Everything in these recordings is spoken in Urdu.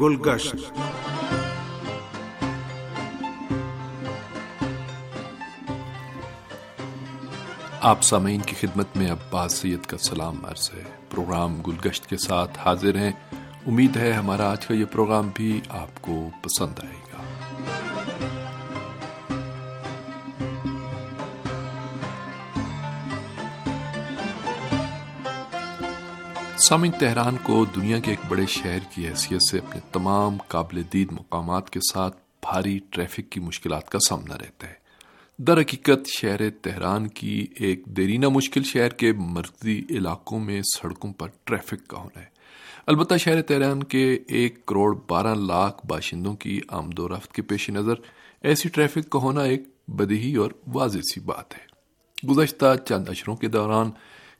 گلگشت۔ آپ سامعین کی خدمت میں عباس سید کا سلام عرض ہے۔ پروگرام گلگشت کے ساتھ حاضر ہیں۔ امید ہے ہمارا آج کا یہ پروگرام بھی آپ کو پسند آئے۔ گا سامعین، تہران کو دنیا کے ایک بڑے شہر کی حیثیت سے اپنے تمام قابل دید مقامات کے ساتھ بھاری ٹریفک کی مشکلات کا سامنا رہتا ہے۔ در حقیقت، شہر تہران کی ایک دیرینہ مشکل شہر کے مرکزی علاقوں میں سڑکوں پر ٹریفک کا ہونا ہے۔ البتہ شہر تہران کے ایک کروڑ بارہ لاکھ باشندوں کی آمد و رفت کے پیش نظر ایسی ٹریفک کا ہونا ایک بدہی اور واضح سی بات ہے۔ گزشتہ چند اشروں کے دوران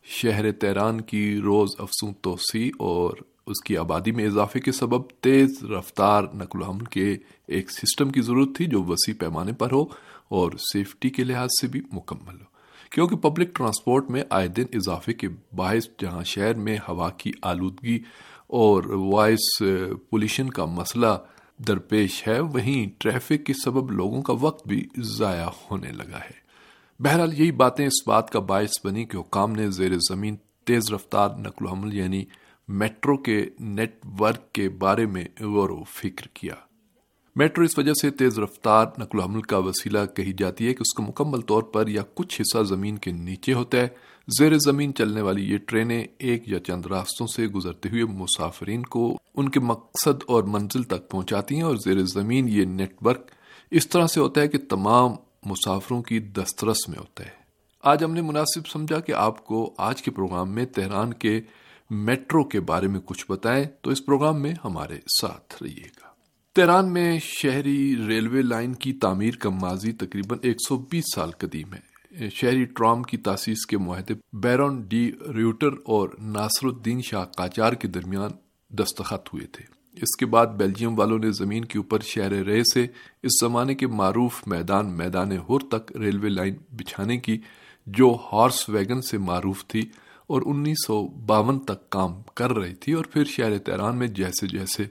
شہر تہران کی روز افسوں توسیع اور اس کی آبادی میں اضافے کے سبب تیز رفتار نقل و حمل کے ایک سسٹم کی ضرورت تھی جو وسیع پیمانے پر ہو اور سیفٹی کے لحاظ سے بھی مکمل ہو۔ کیونکہ پبلک ٹرانسپورٹ میں آئے دن اضافے کے باعث جہاں شہر میں ہوا کی آلودگی اور وائس پولیشن کا مسئلہ درپیش ہے، وہیں ٹریفک کے سبب لوگوں کا وقت بھی ضائع ہونے لگا ہے۔ بہرحال یہی باتیں اس بات کا باعث بنی کہ حکام نے زیر زمین تیز رفتار نقل و حمل یعنی میٹرو کے نیٹ ورک کے بارے میں غور و فکر کیا۔ میٹرو اس وجہ سے تیز رفتار نقل و حمل کا وسیلہ کہی جاتی ہے کہ اس کا مکمل طور پر یا کچھ حصہ زمین کے نیچے ہوتا ہے۔ زیر زمین چلنے والی یہ ٹرینیں ایک یا چند راستوں سے گزرتے ہوئے مسافرین کو ان کے مقصد اور منزل تک پہنچاتی ہیں اور زیر زمین یہ نیٹ ورک اس طرح سے ہوتا ہے کہ تمام مسافروں کی دسترس میں ہوتا ہے آج ہم نے مناسب سمجھا کہ آپ کو آج کے پروگرام میں تہران کے میٹرو کے بارے میں کچھ بتائیں تو اس پروگرام میں ہمارے ساتھ رہیے گا۔ تیران میں شہری ریلوے لائن کی تعمیر کا ماضی تقریباً ایک سو بیس سال قدیم ہے۔ شہری ٹرام کی تاسیس کے معاہدے بیرون ڈی ریوٹر اور ناصر الدین شاہ قاچار کے درمیان دستخط ہوئے تھے۔ اس کے بعد بیلجیم والوں نے زمین کے اوپر شہر رے سے اس زمانے کے معروف میدان میدان ہور تک ریلوے لائن بچھانے کی جو ہارس ویگن سے معروف تھی اور انیس سو باون تک کام کر رہی تھی اور پھر شہر تیران میں جیسے جیسے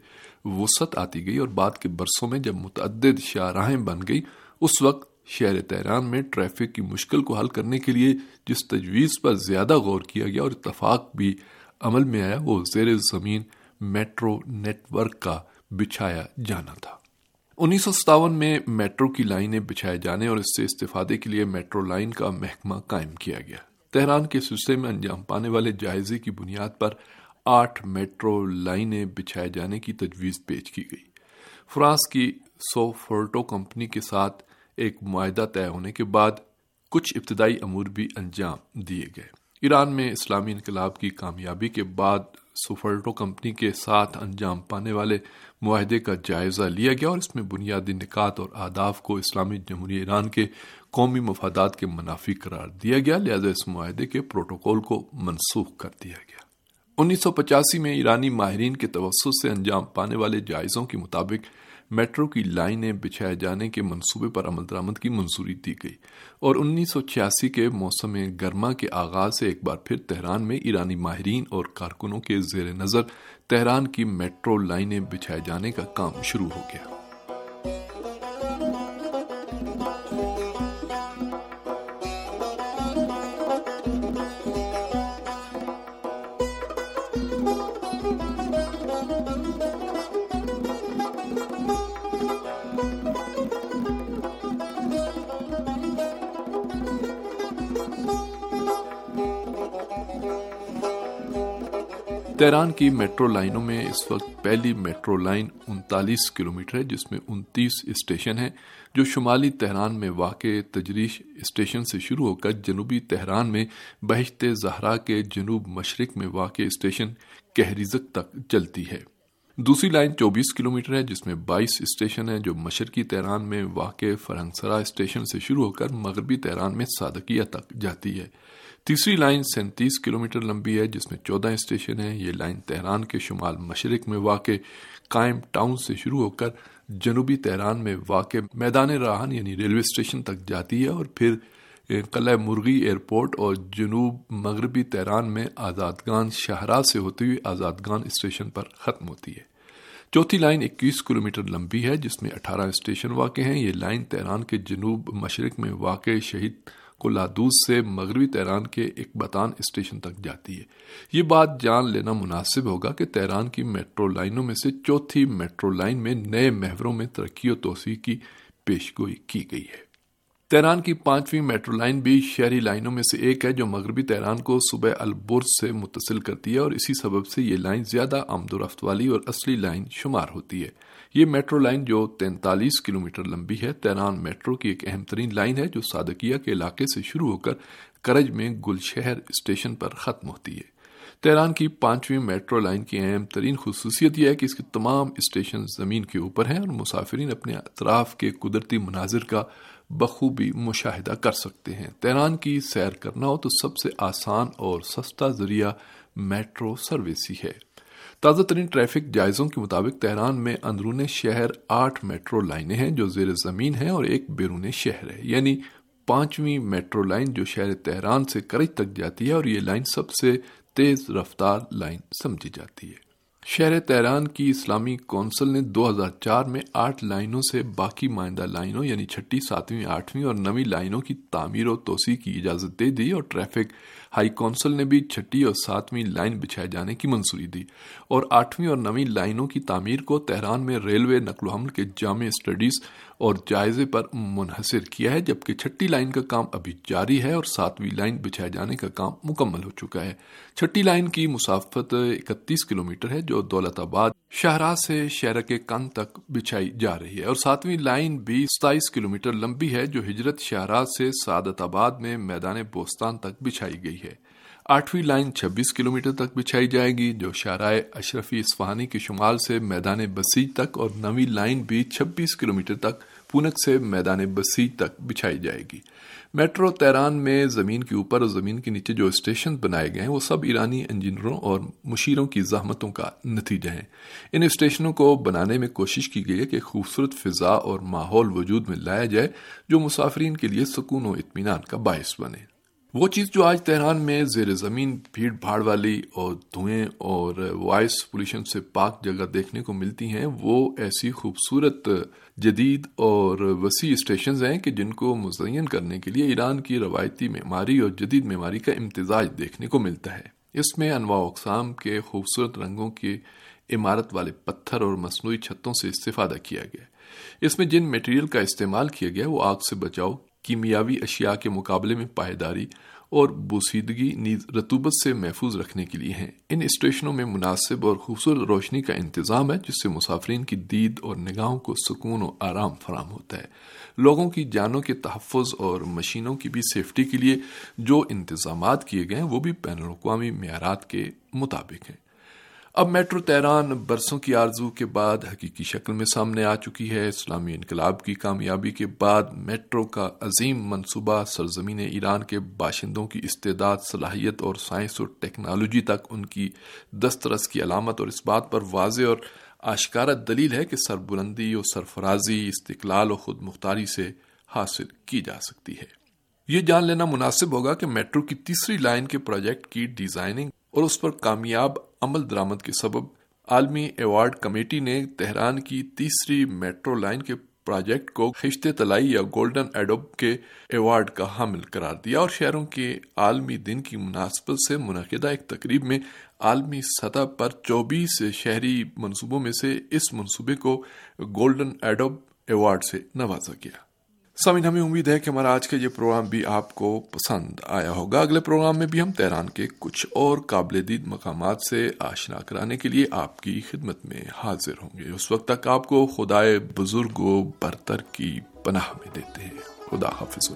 وسعت آتی گئی اور بعد کے برسوں میں جب متعدد شاہراہیں بن گئی، اس وقت شہر تہران میں ٹریفک کی مشکل کو حل کرنے کے لیے جس تجویز پر زیادہ غور کیا گیا اور اتفاق بھی عمل میں آیا، وہ زیر زمین میٹرو نیٹ ورک کا بچھایا جانا تھا۔ انیس سو ستاون میں میٹرو کی لائنیں بچھائے جانے اور اس سے استفادے کے لیے میٹرو لائن کا محکمہ قائم کیا گیا۔ تہران کے سلسلے میں انجام پانے والے جائزے کی بنیاد پر آٹھ میٹرو لائنیں بچھائے جانے کی تجویز پیش کی گئی۔ فرانس کی سو فورٹو کمپنی کے ساتھ ایک معاہدہ طے ہونے کے بعد کچھ ابتدائی امور بھی انجام دیے گئے۔ ایران میں اسلامی انقلاب کی کامیابی کے بعد سوفرٹو کمپنی کے ساتھ انجام پانے والے معاہدے کا جائزہ لیا گیا اور اس میں بنیادی نکات اور آداف کو اسلامی جمہوری ایران کے قومی مفادات کے منافی قرار دیا گیا، لہذا اس معاہدے کے پروٹوکول کو منسوخ کر دیا گیا۔ انیس سو پچاسی میں ایرانی ماہرین کے توسط سے انجام پانے والے جائزوں کے مطابق میٹرو کی لائنیں بچھائے جانے کے منصوبے پر عمل درآمد کی منظوری دی گئی اور انیس سو چھیاسی کے موسم گرما کے آغاز سے ایک بار پھر تہران میں ایرانی ماہرین اور کارکنوں کے زیر نظر تہران کی میٹرو لائنیں بچھائے جانے کا کام شروع ہو گیا۔ تیران کی میٹرو لائنوں میں اس وقت پہلی میٹرو لائن انتالیس کلومیٹر ہے، جس میں انتیس اسٹیشن ہیں، جو شمالی تہران میں واقع تجریش اسٹیشن سے شروع ہو کر جنوبی تہران میں بہشت زہرا کے جنوب مشرق میں واقع اسٹیشن کہریزک تک چلتی ہے۔ دوسری لائن چوبیس کلومیٹر ہے، جس میں بائیس اسٹیشن ہیں، جو مشرقی تہران میں واقع فرنگسرا اسٹیشن سے شروع ہو کر مغربی تہران میں صادقیہ تک جاتی ہے۔ تیسری لائن سینتیس کلومیٹر لمبی ہے، جس میں چودہ اسٹیشن ہیں۔ یہ لائن تہران کے شمال مشرق میں واقع، قائم ٹاؤن سے شروع ہو کر جنوبی تہران میں واقع میدان راہن یعنی ریلوے اسٹیشن تک جاتی ہے اور پھر قلعہ مرغی ایئرپورٹ اور جنوب مغربی تہران میں آزادگان شاہراہ سے ہوتی ہوئی آزادگان اسٹیشن پر ختم ہوتی ہے۔ چوتھی لائن اکیس کلومیٹر لمبی ہے، جس میں اٹھارہ اسٹیشن واقع ہیں۔ یہ لائن تہران کے جنوب مشرق میں واقع شہید لادوز سے مغربی تہران کے ایک بتان اسٹیشن تک جاتی ہے۔ یہ بات جان لینا مناسب ہوگا کہ تہران کی میٹرو لائنوں میں سے چوتھی میٹرو لائن میں نئے محوروں میں ترقی و توسیع کی پیشگوئی کی گئی ہے۔ تہران کی پانچویں میٹرو لائن بھی شہری لائنوں میں سے ایک ہے جو مغربی تہران کو صبح البرز سے متصل کرتی ہے اور اسی سبب سے یہ لائن زیادہ آمد و رفت والی اور اصلی لائن شمار ہوتی ہے۔ یہ میٹرو لائن جو تینتالیس کلومیٹر لمبی ہے تیران میٹرو کی ایک اہم ترین لائن ہے جو سادکیہ کے علاقے سے شروع ہو کر کرج میں گل شہر اسٹیشن پر ختم ہوتی ہے۔ تیران کی پانچویں میٹرو لائن کی اہم ترین خصوصیت یہ ہے کہ اس کے تمام اسٹیشن زمین کے اوپر ہیں اور مسافرین اپنے اطراف کے قدرتی مناظر کا بخوبی مشاہدہ کر سکتے ہیں۔ تیران کی سیر کرنا ہو تو سب سے آسان اور سستا ذریعہ میٹرو سروس ہی ہے۔ تازہ ترین ٹریفک جائزوں کے مطابق تہران میں اندرون شہر آٹھ میٹرو لائنیں ہیں جو زیر زمین ہیں اور ایک بیرون شہر ہے۔ یعنی پانچویں میٹرو لائن جو شہر تہران سے کرج تک جاتی ہے اور یہ لائن سب سے تیز رفتار لائن سمجھی جاتی ہے۔ شہر تہران کی اسلامی کونسل نے دو ہزار چار میں آٹھ لائنوں سے باقی مائندہ لائنوں یعنی چھٹی، ساتویں، آٹھویں اور نویں لائنوں کی تعمیر و توسیع کی اجازت دے دی اور ٹریفک ہائی کونسل نے بھی چھٹی اور ساتویں لائن بچھائے جانے کی منظوری دی اور آٹھویں اور نویں لائنوں کی تعمیر کو تہران میں ریلوے نقل و حمل کے جامع اسٹڈیز اور جائزے پر منحصر کیا ہے، جبکہ چھٹی لائن کا کام ابھی جاری ہے اور ساتویں لائن بچھائے جانے کا کام مکمل ہو چکا ہے۔ چھٹی لائن کی مسافت اکتیس کلومیٹر ہے، جو دولت آباد شاہراہ سے شہر کے کن تک بچھائی جا رہی ہے اور ساتویں لائن بھی ستائیس کلومیٹر لمبی ہے، جو ہجرت شاہراہ سے سعادت آباد میں میدان بوستان تک بچھائی گئی ہے۔ آٹھویں لائن چھبیس کلومیٹر تک بچھائی جائے گی، جو شارائے اشرفی اسفہانی کے شمال سے میدان بسیج تک اور نویں لائن بھی چھبیس کلومیٹر تک پونک سے میدان بسیج تک بچھائی جائے گی۔ میٹرو تیران میں زمین کے اوپر اور زمین کے نیچے جو اسٹیشن بنائے گئے ہیں، وہ سب ایرانی انجینئروں اور مشیروں کی زحمتوں کا نتیجہ ہیں۔ ان اسٹیشنوں کو بنانے میں کوشش کی گئی ہے کہ خوبصورت فضا اور ماحول وجود میں لایا جائے، جو مسافرین کے لیے سکون و اطمینان کا باعث بنے۔ وہ چیز جو آج تہران میں زیر زمین، بھیڑ بھاڑ والی اور دھوئیں اور وائس پولیشن سے پاک جگہ دیکھنے کو ملتی ہیں، وہ ایسی خوبصورت جدید اور وسیع اسٹیشنز ہیں کہ جن کو مزین کرنے کے لیے ایران کی روایتی معماری اور جدید معماری کا امتزاج دیکھنے کو ملتا ہے۔ اس میں انواع اقسام کے خوبصورت رنگوں کے عمارت والے پتھر اور مصنوعی چھتوں سے استفادہ کیا گیا۔ اس میں جن میٹیریل کا استعمال کیا گیا، وہ آگ سے بچاؤ کیمیاوی اشیاء کے مقابلے میں پائیداری اور بوسیدگی نیز رتوبت سے محفوظ رکھنے کے لیے ہیں۔ ان اسٹیشنوں میں مناسب اور خوبصورت روشنی کا انتظام ہے، جس سے مسافرین کی دید اور نگاہوں کو سکون و آرام فراہم ہوتا ہے۔ لوگوں کی جانوں کے تحفظ اور مشینوں کی بھی سیفٹی کے لیے جو انتظامات کیے گئے ہیں، وہ بھی بین الاقوامی معیارات کے مطابق ہیں۔ اب میٹرو تیران برسوں کی آرزو کے بعد حقیقی شکل میں سامنے آ چکی ہے۔ اسلامی انقلاب کی کامیابی کے بعد میٹرو کا عظیم منصوبہ سرزمین ایران کے باشندوں کی استعداد، صلاحیت اور سائنس اور ٹیکنالوجی تک ان کی دسترس کی علامت اور اس بات پر واضح اور آشکارا دلیل ہے کہ سربلندی اور سرفرازی، استقلال و خود مختاری سے حاصل کی جا سکتی ہے۔ یہ جان لینا مناسب ہوگا کہ میٹرو کی تیسری لائن کے پروجیکٹ کی ڈیزائننگ اور اس پر کامیاب عمل درامد کے سبب عالمی ایوارڈ کمیٹی نے تہران کی تیسری میٹرو لائن کے پروجیکٹ کو خشتے تلائی یا گولڈن ایڈوب کے ایوارڈ کا حامل قرار دیا اور شہروں کے عالمی دن کی مناسبت سے منعقدہ ایک تقریب میں عالمی سطح پر چوبیس شہری منصوبوں میں سے اس منصوبے کو گولڈن ایڈوب ایوارڈ سے نوازا گیا۔ سامن ہمیں امید ہے کہ ہمارا آج کا یہ پروگرام بھی آپ کو پسند آیا ہوگا۔ اگلے پروگرام میں بھی ہم تہران کے کچھ اور قابل دید مقامات سے آشنا کرانے کے لیے آپ کی خدمت میں حاضر ہوں گے۔ اس وقت تک آپ کو خدائے بزرگ و برتر کی پناہ میں دیتے ہیں۔ خدا حافظ